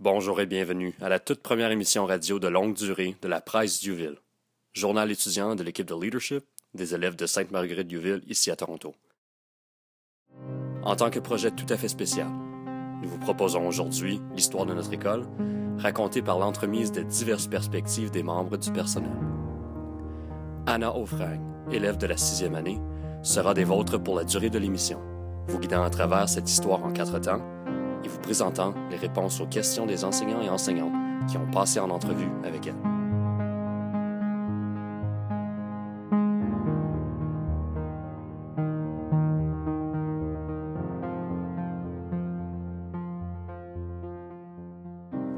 Bonjour et bienvenue à la toute première émission radio de longue durée de la Presse Duville, journal étudiant de l'équipe de leadership des élèves de Sainte-Marguerite Duville ici à Toronto. En tant que projet tout à fait spécial, nous vous proposons aujourd'hui l'histoire de notre école, racontée par l'entremise de diverses perspectives des membres du personnel. Anna Aufrang, élève de la sixième année, sera des vôtres pour la durée de l'émission, vous guidant à travers cette histoire en quatre temps et vous présentant les réponses aux questions des enseignants et enseignantes qui ont passé en entrevue avec elle.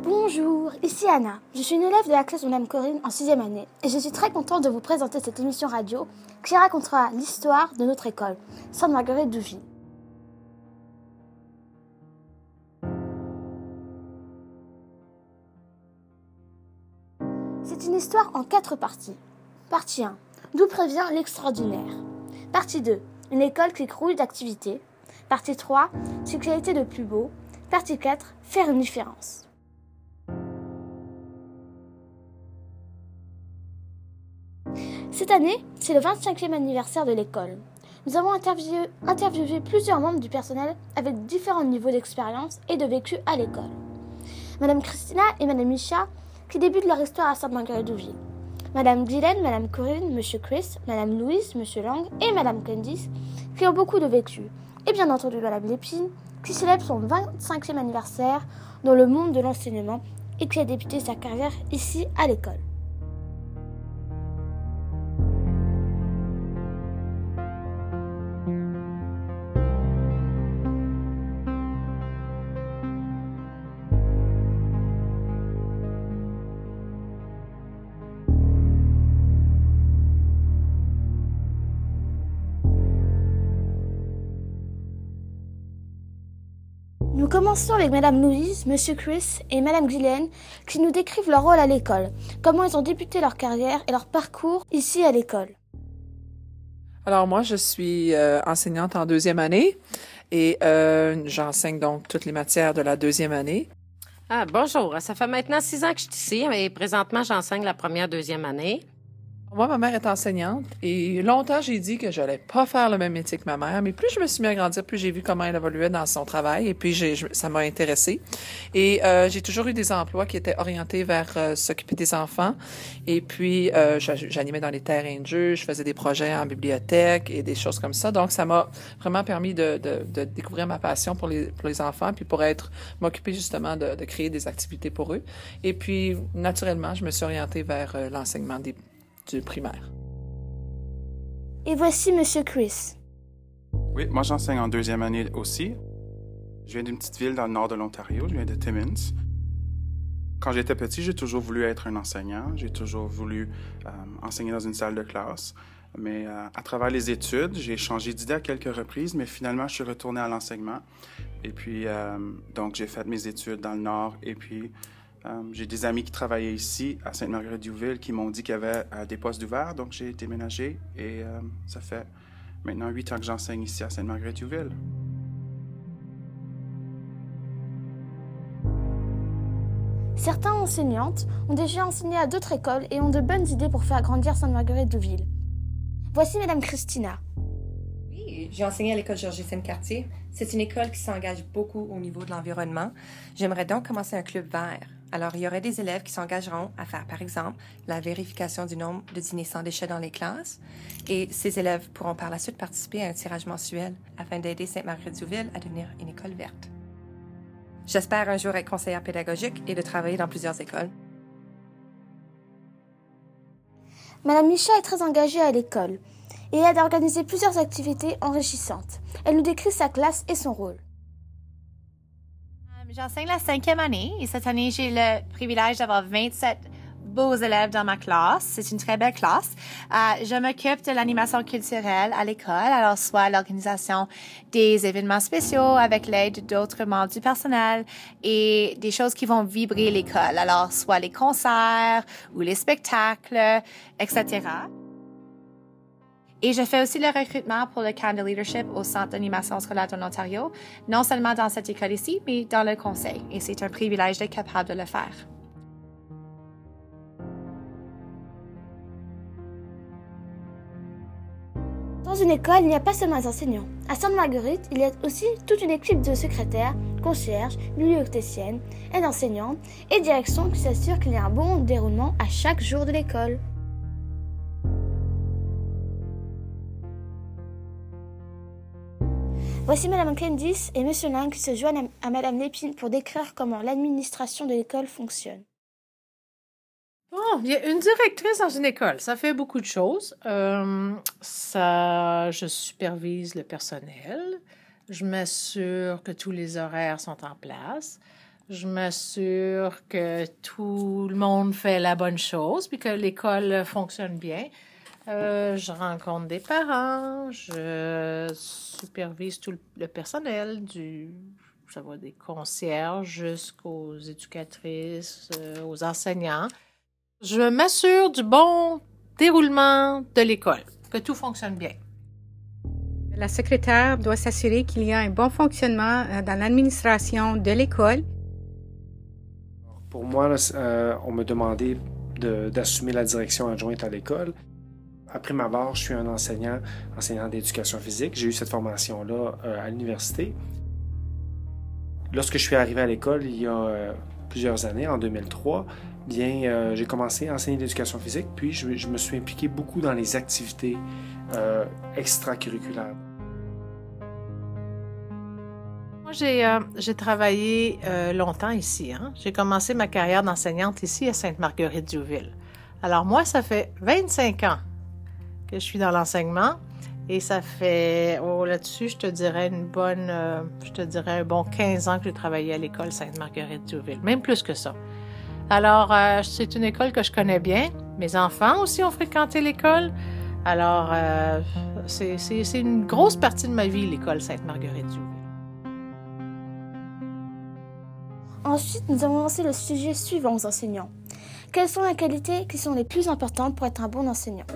Bonjour, ici Anna. Je suis une élève de la classe de Mme Corinne en sixième année et je suis très contente de vous présenter cette émission radio qui racontera l'histoire de notre école, Sainte-Marguerite Douville. Histoire en quatre parties. Partie 1. D'où prévient l'extraordinaire. Partie 2. Une école qui crouille d'activité. Partie 3. Ce qui a été de plus beau. Partie 4. Faire une différence. Cette année, c'est le 25e anniversaire de l'école. Nous avons interviewé, interviewé, plusieurs membres du personnel avec différents niveaux d'expérience et de vécu à l'école. Madame Christina et Madame Micha qui débutent leur histoire à Sainte-Marguerite-Douville. Madame Guylaine, Madame Corinne, Monsieur Chris, Madame Louise, Monsieur Lang et Madame Candice qui ont beaucoup de vécu. Et bien entendu Madame Lépine qui célèbre son 25e anniversaire dans le monde de l'enseignement et qui a débuté sa carrière ici à l'école. Commençons avec Madame Louise, Monsieur Chris et Madame Guylaine qui nous décrivent leur rôle à l'école, comment ils ont débuté leur carrière et leur parcours ici à l'école. Alors moi, je suis euh, enseignante en deuxième année et euh, j'enseigne donc toutes les matières de la deuxième année. Ah, bonjour. Ça fait maintenant six ans que je suis ici et présentement, j'enseigne la première, deuxième année. Moi, ma mère est enseignante et longtemps, j'ai dit que j'allais pas faire le même métier que ma mère. Mais plus je me suis mis à grandir, plus j'ai vu comment elle évoluait dans son travail et puis j'ai, ça m'a intéressée. Et euh, j'ai toujours eu des emplois qui étaient orientés vers euh, s'occuper des enfants. Et puis, euh, j'animais dans les terrains de jeu, je faisais des projets en bibliothèque et des choses comme ça. Donc, ça m'a vraiment permis de, de, de, découvrir ma passion pour les, pour les enfants puis pour être, m'occuper justement de, de créer des activités pour eux. Et puis, naturellement, je me suis orientée vers euh, l'enseignement des du primaire. Et voici Monsieur Chris. Oui, moi j'enseigne en deuxième année aussi. Je viens d'une petite ville dans le nord de l'Ontario, je viens de Timmins. Quand j'étais petit, j'ai toujours voulu être un enseignant, j'ai toujours voulu euh, enseigner dans une salle de classe. Mais euh, à travers les études, j'ai changé d'idée à quelques reprises, mais finalement, je suis retourné à l'enseignement. Et puis, euh, donc, j'ai fait mes études dans le nord et puis euh, j'ai des amis qui travaillaient ici, à Sainte-Marguerite-du-Ville, qui m'ont dit qu'il y avait euh, des postes ouverts, donc j'ai déménagé et euh, ça fait maintenant huit ans que j'enseigne ici à Sainte-Marguerite-du-Ville. Certains enseignantes ont déjà enseigné à d'autres écoles et ont de bonnes idées pour faire grandir Sainte-Marguerite-du-Ville. Voici Madame Christina. Oui, j'ai enseigné à l'école Georges Cartier. C'est une école qui s'engage beaucoup au niveau de l'environnement. J'aimerais donc commencer un club vert. Alors, il y aurait des élèves qui s'engageront à faire, par exemple, la vérification du nombre de dîners sans déchets dans les classes. Et ces élèves pourront par la suite participer à un tirage mensuel afin d'aider Sainte-Marguerite-du-Ville à devenir une école verte. J'espère un jour être conseillère pédagogique et de travailler dans plusieurs écoles. Madame Micha est très engagée à l'école et aide à organiser plusieurs activités enrichissantes. Elle nous décrit sa classe et son rôle. J'enseigne la cinquième année et cette année, j'ai le privilège d'avoir 27 beaux élèves dans ma classe. C'est une très belle classe. Euh, je m'occupe de l'animation culturelle à l'école, alors soit l'organisation des événements spéciaux avec l'aide d'autres membres du personnel et des choses qui vont vibrer l'école, alors soit les concerts ou les spectacles, etc. Et je fais aussi le recrutement pour le camp de leadership au Centre d'animation scolaire en Ontario, non seulement dans cette école ici, mais dans le conseil. Et c'est un privilège d'être capable de le faire. Dans une école, il n'y a pas seulement les enseignants. À Sainte-Marguerite, il y a aussi toute une équipe de secrétaires, concierges, bibliothéciennes, aides enseignantes et direction qui s'assurent qu'il y a un bon déroulement à chaque jour de l'école. Voici Madame Candice et Monsieur Lang qui se joignent à Madame Lépine pour décrire comment l'administration de l'école fonctionne. Bon, il y a une directrice dans une école. Ça fait beaucoup de choses. Euh, ça, je supervise le personnel. Je m'assure que tous les horaires sont en place. Je m'assure que tout le monde fait la bonne chose puis que l'école fonctionne bien. Euh, je rencontre des parents, je supervise tout le personnel, du, ça va des concierges jusqu'aux éducatrices, euh, aux enseignants. Je m'assure du bon déroulement de l'école, que tout fonctionne bien. La secrétaire doit s'assurer qu'il y a un bon fonctionnement euh, dans l'administration de l'école. Pour moi, on me demandait d'assumer la direction adjointe à l'école. Après ma barre, je suis un enseignant, enseignant d'éducation physique. J'ai eu cette formation-là euh, à l'université. Lorsque je suis arrivé à l'école il y a euh, plusieurs années, en 2003, bien, euh, j'ai commencé à enseigner l'éducation physique, puis je, me suis impliqué beaucoup dans les activités extracurriculaires. Moi, j'ai travaillé longtemps ici. Hein. J'ai commencé ma carrière d'enseignante ici à Sainte-Marguerite-du-Ville. Alors moi, ça fait 25 ans que je suis dans l'enseignement. Et ça fait, oh, là-dessus, je te dirais une bonne, euh, je te dirais un bon 15 ans que j'ai travaillé à l'école Sainte-Marguerite-Douville, même plus que ça. Alors, euh, c'est une école que je connais bien. Mes enfants aussi ont fréquenté l'école. Alors, euh, c'est une grosse partie de ma vie, l'école Sainte-Marguerite-Douville. Ensuite, nous avons lancé le sujet suivant aux enseignants. Quelles sont les qualités qui sont les plus importantes pour être un bon enseignant?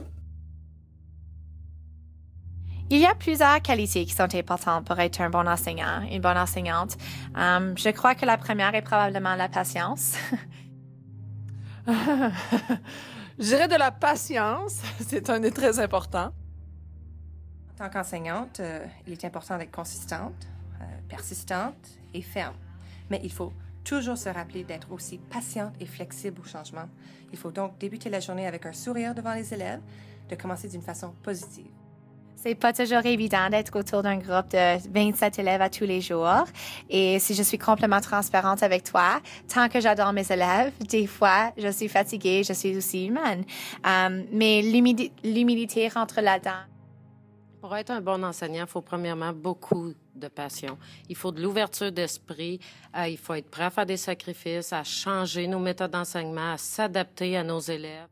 Il y a plusieurs qualités qui sont importantes pour être un bon enseignant, une bonne enseignante. Um, je crois que la première est probablement la patience. je dirais de la patience. C'est un des très important. En tant qu'enseignante, euh, il est important d'être consistante, euh, persistante et ferme. Mais il faut toujours se rappeler d'être aussi patiente et flexible au changement. Il faut donc débuter la journée avec un sourire devant les élèves, de commencer d'une façon positive. C'est pas toujours évident d'être autour d'un groupe de 27 élèves à tous les jours. Et si je suis complètement transparente avec toi, tant que j'adore mes élèves, des fois, je suis fatiguée, je suis aussi humaine. Um, mais l'humilité rentre là-dedans. Pour être un bon enseignant, il faut premièrement beaucoup de passion. Il faut de l'ouverture d'esprit. Euh, il faut être prêt à faire des sacrifices, à changer nos méthodes d'enseignement, à s'adapter à nos élèves.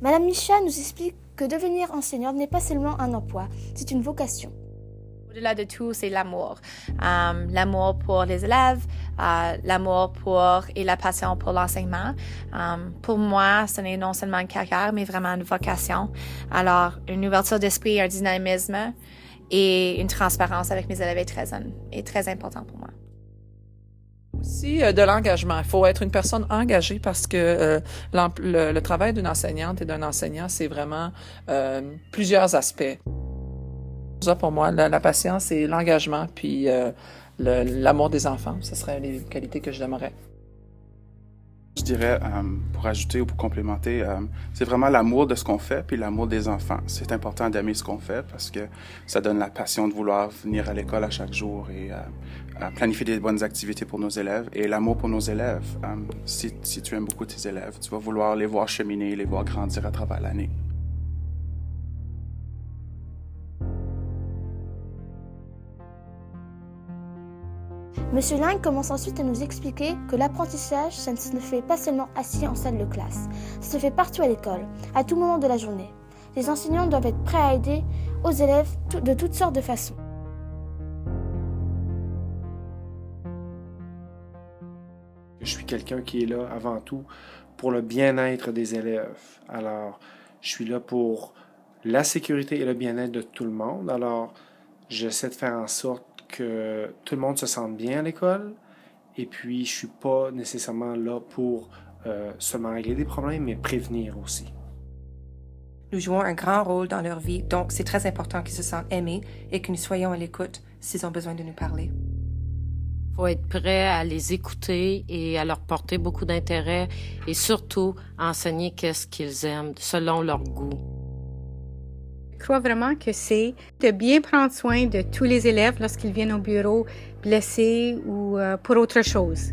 Madame Micha nous explique que devenir enseignante n'est pas seulement un emploi, c'est une vocation. Au-delà de tout, c'est l'amour. Euh, l'amour pour les élèves, euh, l'amour pour et la passion pour l'enseignement. Euh, pour moi, ce n'est non seulement une carrière, mais vraiment une vocation. Alors, une ouverture d'esprit, un dynamisme et une transparence avec mes élèves est très, est très important pour moi aussi euh, de l'engagement. Il faut être une personne engagée parce que euh, le, travail d'une enseignante et d'un enseignant, c'est vraiment euh, plusieurs aspects. Ça, pour moi, la, patience et l'engagement, puis l'amour des enfants, ce seraient les qualités que je donnerais. Euh, pour ajouter ou pour complémenter, euh, c'est vraiment l'amour de ce qu'on fait, puis l'amour des enfants. C'est important d'aimer ce qu'on fait parce que ça donne la passion de vouloir venir à l'école à chaque jour et euh, planifier des bonnes activités pour nos élèves. Et l'amour pour nos élèves, si tu aimes beaucoup tes élèves, tu vas vouloir les voir cheminer, les voir grandir à travers l'année. Monsieur Lang commence ensuite à nous expliquer que l'apprentissage, ça ne se fait pas seulement assis en salle de classe, ça se fait partout à l'école, à tout moment de la journée. Les enseignants doivent être prêts à aider aux élèves de toutes sortes de façons. Je suis quelqu'un qui est là avant tout pour le bien-être des élèves. Alors, Je suis là pour la sécurité et le bien-être de tout le monde. Alors, j'essaie de faire en sorte que tout le monde se sente bien à l'école. Et puis, je suis pas nécessairement là pour euh, seulement régler des problèmes, mais prévenir aussi. Nous jouons un grand rôle dans leur vie, donc c'est très important qu'ils se sentent aimés et que nous soyons à l'écoute s'ils ont besoin de nous parler. Il faut être prêt à les écouter et à leur porter beaucoup d'intérêt et surtout enseigner qu'est-ce qu'ils aiment selon leur goût. Je crois vraiment que c'est de bien prendre soin de tous les élèves lorsqu'ils viennent au bureau blessés ou euh, pour autre chose.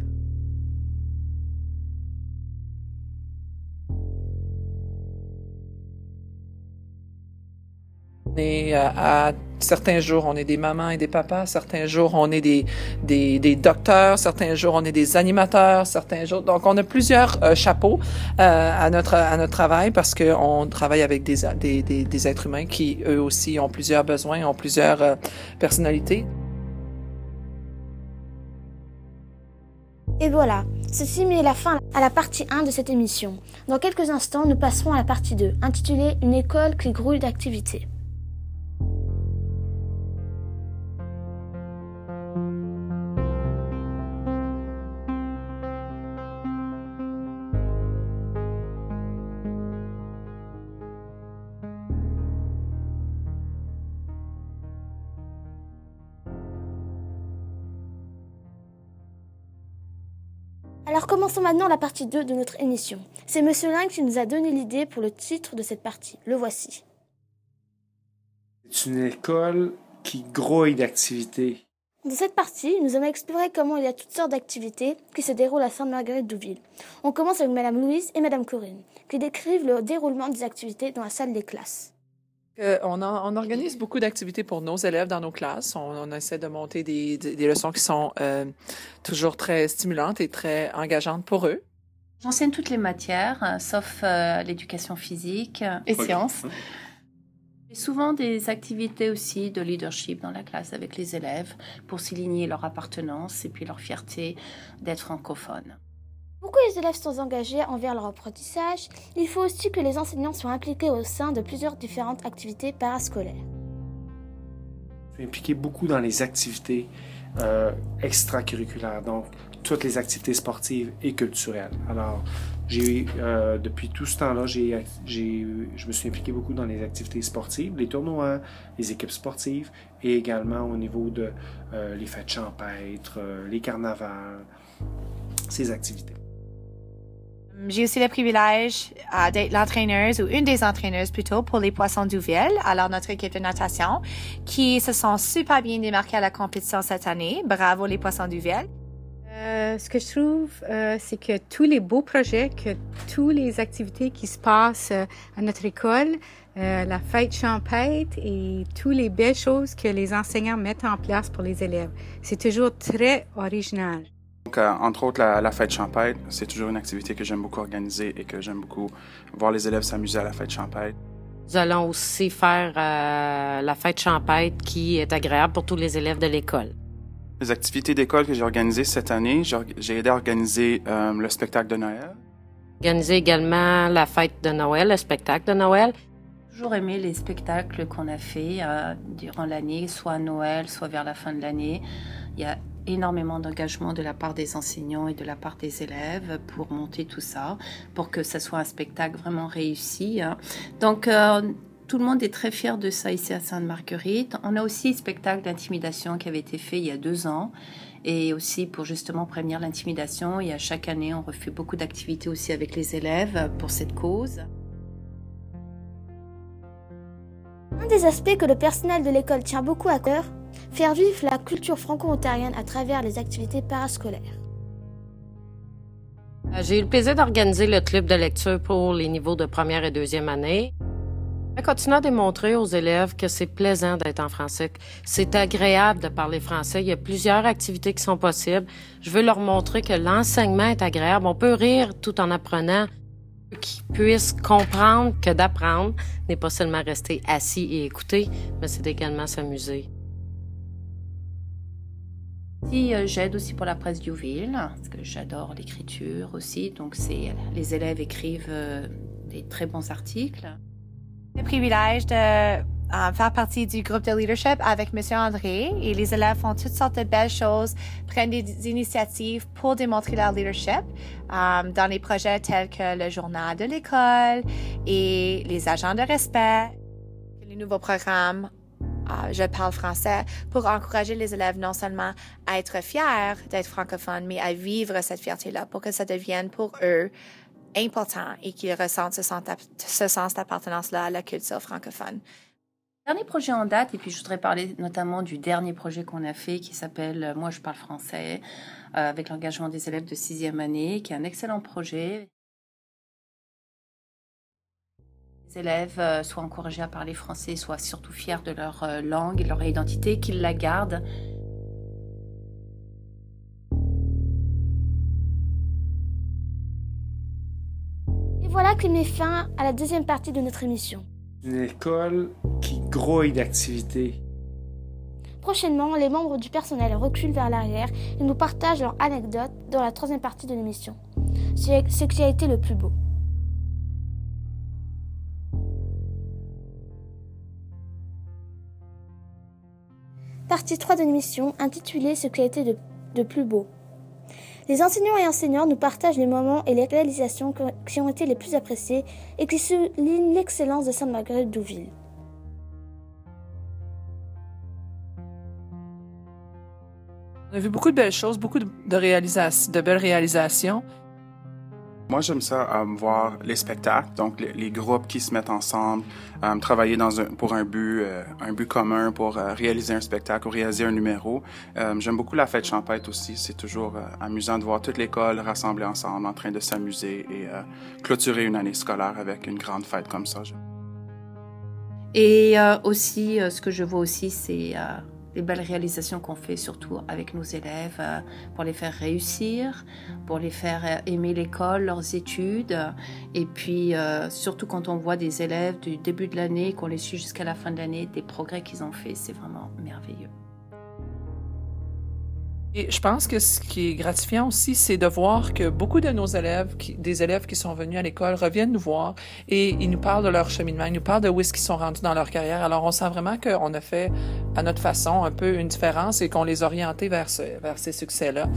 Est euh, à, certains jours, on est des mamans et des papas, certains jours, on est des, des, des docteurs, certains jours, on est des animateurs, certains jours. Donc, on a plusieurs euh, chapeaux euh, à, notre, à notre travail parce qu'on travaille avec des, des, des, des, êtres humains qui, eux aussi, ont plusieurs besoins, ont plusieurs personnalités. Et voilà, ceci met la fin à la partie 1 de cette émission. Dans quelques instants, nous passerons à la partie 2, intitulée Une école qui grouille d'activités. Alors commençons maintenant la partie 2 de notre émission. C'est Monsieur Ling qui nous a donné l'idée pour le titre de cette partie. Le voici. C'est une école qui grouille d'activités. Dans cette partie, nous allons explorer comment il y a toutes sortes d'activités qui se déroulent à Sainte-Marguerite-Douville. On commence avec Madame Louise et Madame Corinne, qui décrivent le déroulement des activités dans la salle des classes. Euh, on, on, organise beaucoup d'activités pour nos élèves dans nos classes. On, on essaie de monter des, des, des leçons qui sont euh, toujours très stimulantes et très engageantes pour eux. J'enseigne toutes les matières, euh, sauf euh, l'éducation physique et okay. sciences. J'ai souvent des activités aussi de leadership dans la classe avec les élèves pour souligner leur appartenance et puis leur fierté d'être francophone. Pourquoi les élèves sont engagés envers leur apprentissage, il faut aussi que les enseignants soient impliqués au sein de plusieurs différentes activités parascolaires. Je suis impliqué beaucoup dans les activités euh, extracurriculaires, donc toutes les activités sportives et culturelles. Alors, euh, depuis tout ce temps-là, je me suis impliqué beaucoup dans les activités sportives, les tournois, les équipes sportives et également au niveau de euh, les fêtes champêtres, les carnavals, ces activités. J'ai aussi le privilège euh, d'être l'entraîneuse ou une des entraîneuses plutôt pour les poissons d'Ouville, alors notre équipe de natation, qui se sont super bien démarqués à la compétition cette année. Bravo les poissons d'Ouville. Euh, ce que je trouve, euh, c'est que tous les beaux projets, que toutes les activités qui se passent euh, à notre école, euh, la fête champêtre et toutes les belles choses que les enseignants mettent en place pour les élèves, c'est toujours très original. Donc, euh, entre autres, la, la fête champêtre, c'est toujours une activité que j'aime beaucoup organiser et que j'aime beaucoup voir les élèves s'amuser à la fête champêtre. Nous allons aussi faire euh, la fête champêtre qui est agréable pour tous les élèves de l'école. Les activités d'école que j'ai organisées cette année, j'ai aidé à organiser euh, le spectacle de Noël. Organiser également la fête de Noël, le spectacle de Noël. J'ai toujours aimé les spectacles qu'on a fait euh, durant l'année, soit à Noël, soit vers la fin de l'année. Il y a énormément d'engagement de la part des enseignants et de la part des élèves pour monter tout ça, pour que ça soit un spectacle vraiment réussi. Hein. Donc, euh, tout le monde est très fier de ça ici à Sainte-Marguerite. On a aussi un spectacle d'intimidation qui avait été fait il y a deux ans et aussi pour justement prévenir l'intimidation. Et à chaque année, on refait beaucoup d'activités aussi avec les élèves pour cette cause. Un des aspects que le personnel de l'école tient beaucoup à cœur, faire vivre la culture franco-ontarienne à travers les activités parascolaires. J'ai eu le plaisir d'organiser le club de lecture pour les niveaux de première et deuxième année. Je continue à démontrer aux élèves que c'est plaisant d'être en français, c'est agréable de parler français. Il y a plusieurs activités qui sont possibles. Je veux leur montrer que l'enseignement est agréable. On peut rire tout en apprenant, qu'ils puissent comprendre que d'apprendre n'est pas seulement rester assis et écouter, mais c'est également s'amuser. Euh, j'aide aussi pour la presse d'Youville, parce que j'adore l'écriture aussi, donc c'est les élèves écrivent euh, des très bons articles. Le privilège de faire partie du groupe de leadership avec Monsieur André et les élèves font toutes sortes de belles choses, prennent des initiatives pour démontrer leur leadership euh, dans les projets tels que le journal de l'école et les agents de respect, les nouveaux programmes. Euh, je parle français pour encourager les élèves non seulement à être fiers d'être francophones, mais à vivre cette fierté-là pour que ça devienne pour eux important et qu'ils ressentent ce sens d'appartenance-là à la culture francophone. Dernier projet en date, et puis je voudrais parler notamment du dernier projet qu'on a fait qui s'appelle euh, Moi je parle français, euh, avec l'engagement des élèves de sixième année, qui est un excellent projet. Les élèves euh, soient encouragés à parler français, soient surtout fiers de leur langue et de leur identité, qu'ils la gardent. Et voilà qui met fin à la deuxième partie de notre émission une école qui grouille d'activités. Prochainement, les membres du personnel reculent vers l'arrière et nous partagent leurs anecdotes dans la troisième partie de l'émission. C'est ce qui a été le plus beau. Partie 3 de l'émission intitulée Ce qui a été de plus beau. Les enseignants et enseignants nous partagent les moments et les réalisations qui ont été les plus appréciés et qui soulignent l'excellence de Sainte-Marguerite d'Ouville. On a vu beaucoup de belles choses, beaucoup de, réalisations, de belles réalisations. Moi, j'aime ça euh, voir les spectacles, donc les, groupes qui se mettent ensemble, euh, travailler pour un but, euh, un but commun, pour réaliser un spectacle ou réaliser un numéro. j'aime beaucoup la fête champêtre aussi. C'est toujours amusant de voir toute l'école rassemblée ensemble, en train de s'amuser et clôturer une année scolaire avec une grande fête comme ça. Et aussi, ce que je vois aussi, c'est les belles réalisations qu'on fait surtout avec nos élèves euh, pour les faire réussir, pour les faire euh, aimer l'école, leurs études. Et puis euh, surtout quand on voit des élèves du début de l'année, qu'on les suit jusqu'à la fin de l'année, des progrès qu'ils ont fait, c'est vraiment merveilleux. Et je pense que ce qui est gratifiant aussi, c'est de voir que beaucoup de nos élèves, des élèves qui sont venus à l'école, reviennent nous voir et ils nous parlent de leur cheminement, ils nous parlent de où est-ce sont rendus dans leur carrière. Alors, on sent vraiment qu'on a fait, à notre façon, un peu une différence et qu'on les a orientés vers, vers ces succès-là.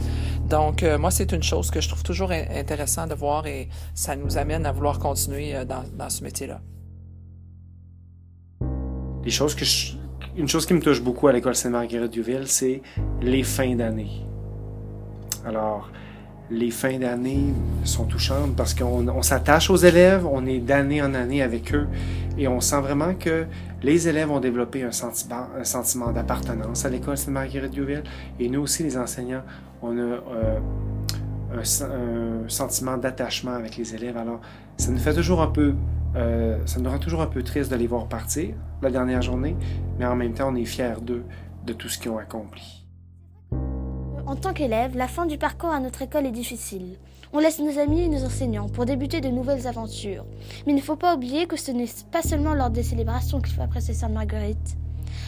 Donc, euh, moi, c'est une chose que je trouve toujours intéressant de voir et ça nous amène à vouloir continuer euh, dans, dans ce métier-là. Les choses que je, une chose qui me touche beaucoup à l'école Sainte-Marguerite-Duville, c'est les fins d'année. Alors, les fins d'année sont touchantes parce qu'on s'attache aux élèves, on est d'année en année avec eux et on sent vraiment que les élèves ont développé un sentiment, un sentiment d'appartenance à l'école Sainte-Marguerite-Duville et nous aussi, les enseignants, on a euh, un, sentiment d'attachement avec les élèves. Alors, ça nous fait toujours un peu, euh, ça nous rend toujours un peu triste de les voir partir la dernière journée, mais en même temps, on est fiers d'eux, de tout ce qu'ils ont accompli. En tant qu'élève, la fin du parcours à notre école est difficile. On laisse nos amis et nos enseignants pour débuter de nouvelles aventures. Mais il ne faut pas oublier que ce n'est pas seulement lors des célébrations qu'il faut apprécier Sainte Marguerite.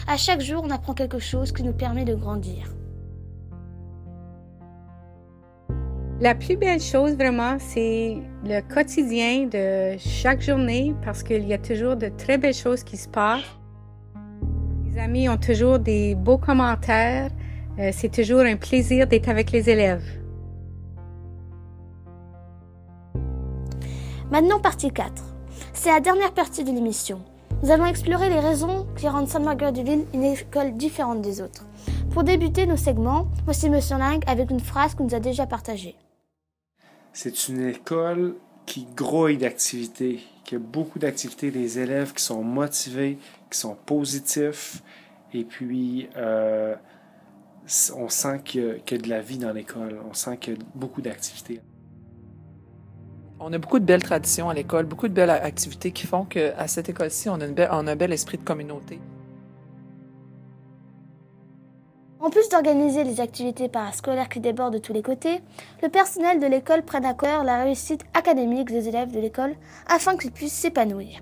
À chaque jour, on apprend quelque chose qui nous permet de grandir. La plus belle chose vraiment, c'est le quotidien de chaque journée parce qu'il y a toujours de très belles choses qui se passent. Les amis ont toujours des beaux commentaires. Euh, c'est toujours un plaisir d'être avec les élèves. Maintenant, partie 4. C'est la dernière partie de l'émission. Nous allons explorer les raisons qui rendent Sainte-Marguerite-du-Ville une école différente des autres. Pour débuter nos segments, voici M. Lang avec une phrase qu'on nous a déjà partagée. C'est une école qui grouille d'activités, qui a beaucoup d'activités, des élèves qui sont motivés, qui sont positifs, et puis euh, on sent qu'il y, a, de la vie dans l'école, on sent qu'il y a beaucoup d'activités. On a beaucoup de belles traditions à l'école, beaucoup de belles activités qui font qu'à cette école-ci, on, on a un bel esprit de communauté. En plus d'organiser les activités parascolaires qui débordent de tous les côtés, le personnel de l'école prenne à cœur la réussite académique des élèves de l'école afin qu'ils puissent s'épanouir.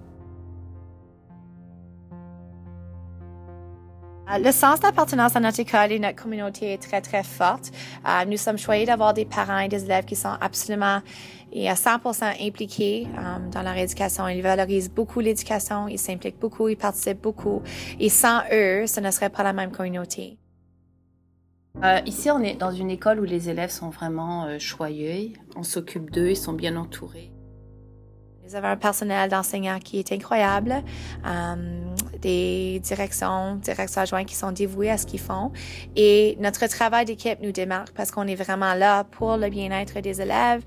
Euh, le sens d'appartenance à notre école et notre communauté est très, très forte. Euh, nous sommes choyés d'avoir des parents et des élèves qui sont absolument et à 100% impliqués euh, dans leur éducation. Ils valorisent beaucoup l'éducation, ils s'impliquent beaucoup, ils participent beaucoup. Et sans eux, ce ne serait pas la même communauté. Euh, ici, on est dans une école où les élèves sont vraiment euh, choyés. On s'occupe d'eux, ils sont bien entourés. Nous avons un personnel d'enseignants qui est incroyable, euh, des directions, directeurs adjoints qui sont dévoués à ce qu'ils font. Et notre travail d'équipe nous démarque parce qu'on est vraiment là pour le bien-être des élèves,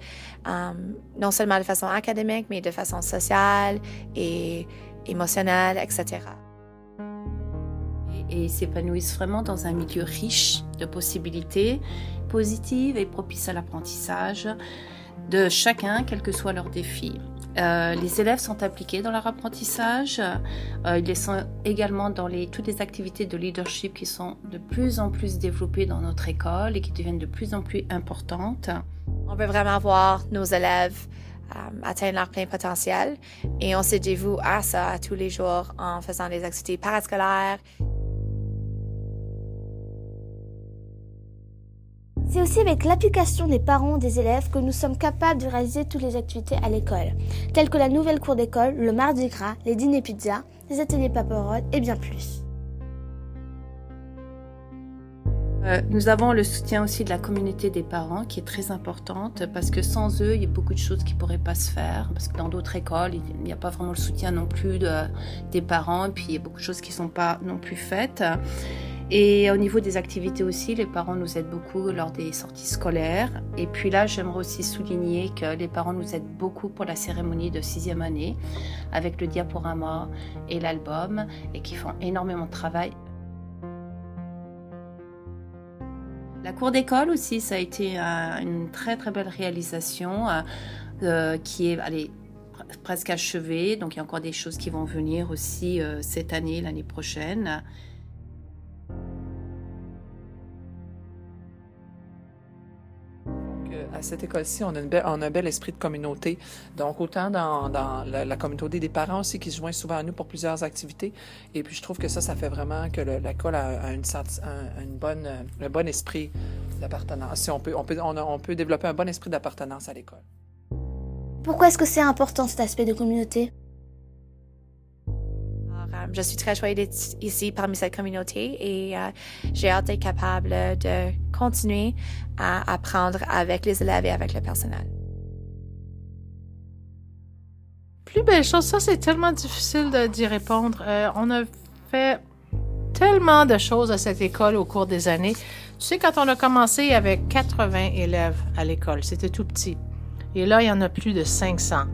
euh, non seulement de façon académique, mais de façon sociale et émotionnelle, etc. Et s'épanouissent vraiment dans un milieu riche de possibilités positives et propices à l'apprentissage de chacun, quels que soient leurs défis. Euh, les élèves sont impliqués dans leur apprentissage. Euh, ils sont également dans les, toutes les activités de leadership qui sont de plus en plus développées dans notre école et qui deviennent de plus en plus importantes. On veut vraiment voir nos élèves euh, atteindre leur plein potentiel et on se dévoue à ça tous les jours en faisant des activités parascolaires. C'est aussi avec l'application des parents des élèves que nous sommes capables de réaliser toutes les activités à l'école, telles que la nouvelle cour d'école, le mardi gras, les dîners pizza, les ateliers paperod et bien plus. Euh, nous avons le soutien aussi de la communauté des parents qui est très importante parce que sans eux, il y a beaucoup de choses qui pourraient pas se faire parce que dans d'autres écoles, il n'y a pas vraiment le soutien non plus de, des parents et puis il y a beaucoup de choses qui sont pas non plus faites. Et au niveau des activités aussi, les parents nous aident beaucoup lors des sorties scolaires. Et puis là, j'aimerais aussi souligner que les parents nous aident beaucoup pour la cérémonie de sixième année avec le diaporama et l'album et qui font énormément de travail. La cour d'école aussi, ça a été une très très belle réalisation euh, qui est allez, presque achevée. Donc il y a encore des choses qui vont venir aussi euh, cette année, l'année prochaine. Cette école-ci, on, a un bel esprit de communauté. Donc, autant dans, la, communauté des parents aussi qui se joignent souvent à nous pour plusieurs activités. Et puis, je trouve que ça, ça fait vraiment que l'école a, une, un, bonne, un bon esprit d'appartenance. Si on peut, on, peut, on peut développer un bon esprit d'appartenance à l'école. Pourquoi est-ce que c'est important cet aspect de communauté? Je suis très choyée d'être ici parmi cette communauté et euh, j'ai hâte d'être capable de continuer à apprendre avec les élèves et avec le personnel. Plus belle chose, ça c'est tellement difficile d'y répondre. Euh, on a fait tellement de choses à cette école au cours des années. Tu sais, quand on a commencé, il y avait 80 élèves à l'école. C'était tout petit. Et là, il y en a plus de 500.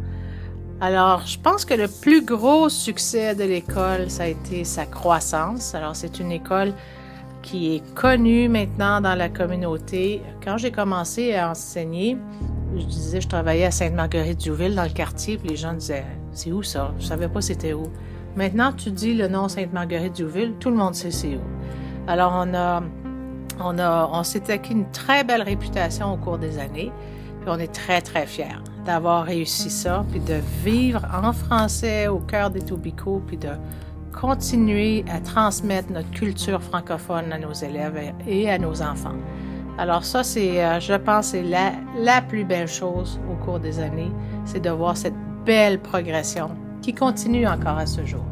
Alors, je pense que le plus gros succès de l'école, ça a été sa croissance. Alors, c'est une école qui est connue maintenant dans la communauté. Quand j'ai commencé à enseigner, je disais, je travaillais à Sainte-Marguerite-du-Ville dans le quartier, puis les gens disaient, c'est où ça? Je savais pas c'était où. Maintenant, tu dis le nom Sainte-Marguerite-du-Ville, tout le monde sait c'est où. Alors, on a, on a, on s'est acquis une très belle réputation au cours des années, puis on est très, très fiers d'avoir réussi ça, puis de vivre en français au cœur des Tobico, puis de continuer à transmettre notre culture francophone à nos élèves et à nos enfants. Alors ça, c'est, euh, je pense, c'est la, la plus belle chose au cours des années, c'est de voir cette belle progression qui continue encore à ce jour.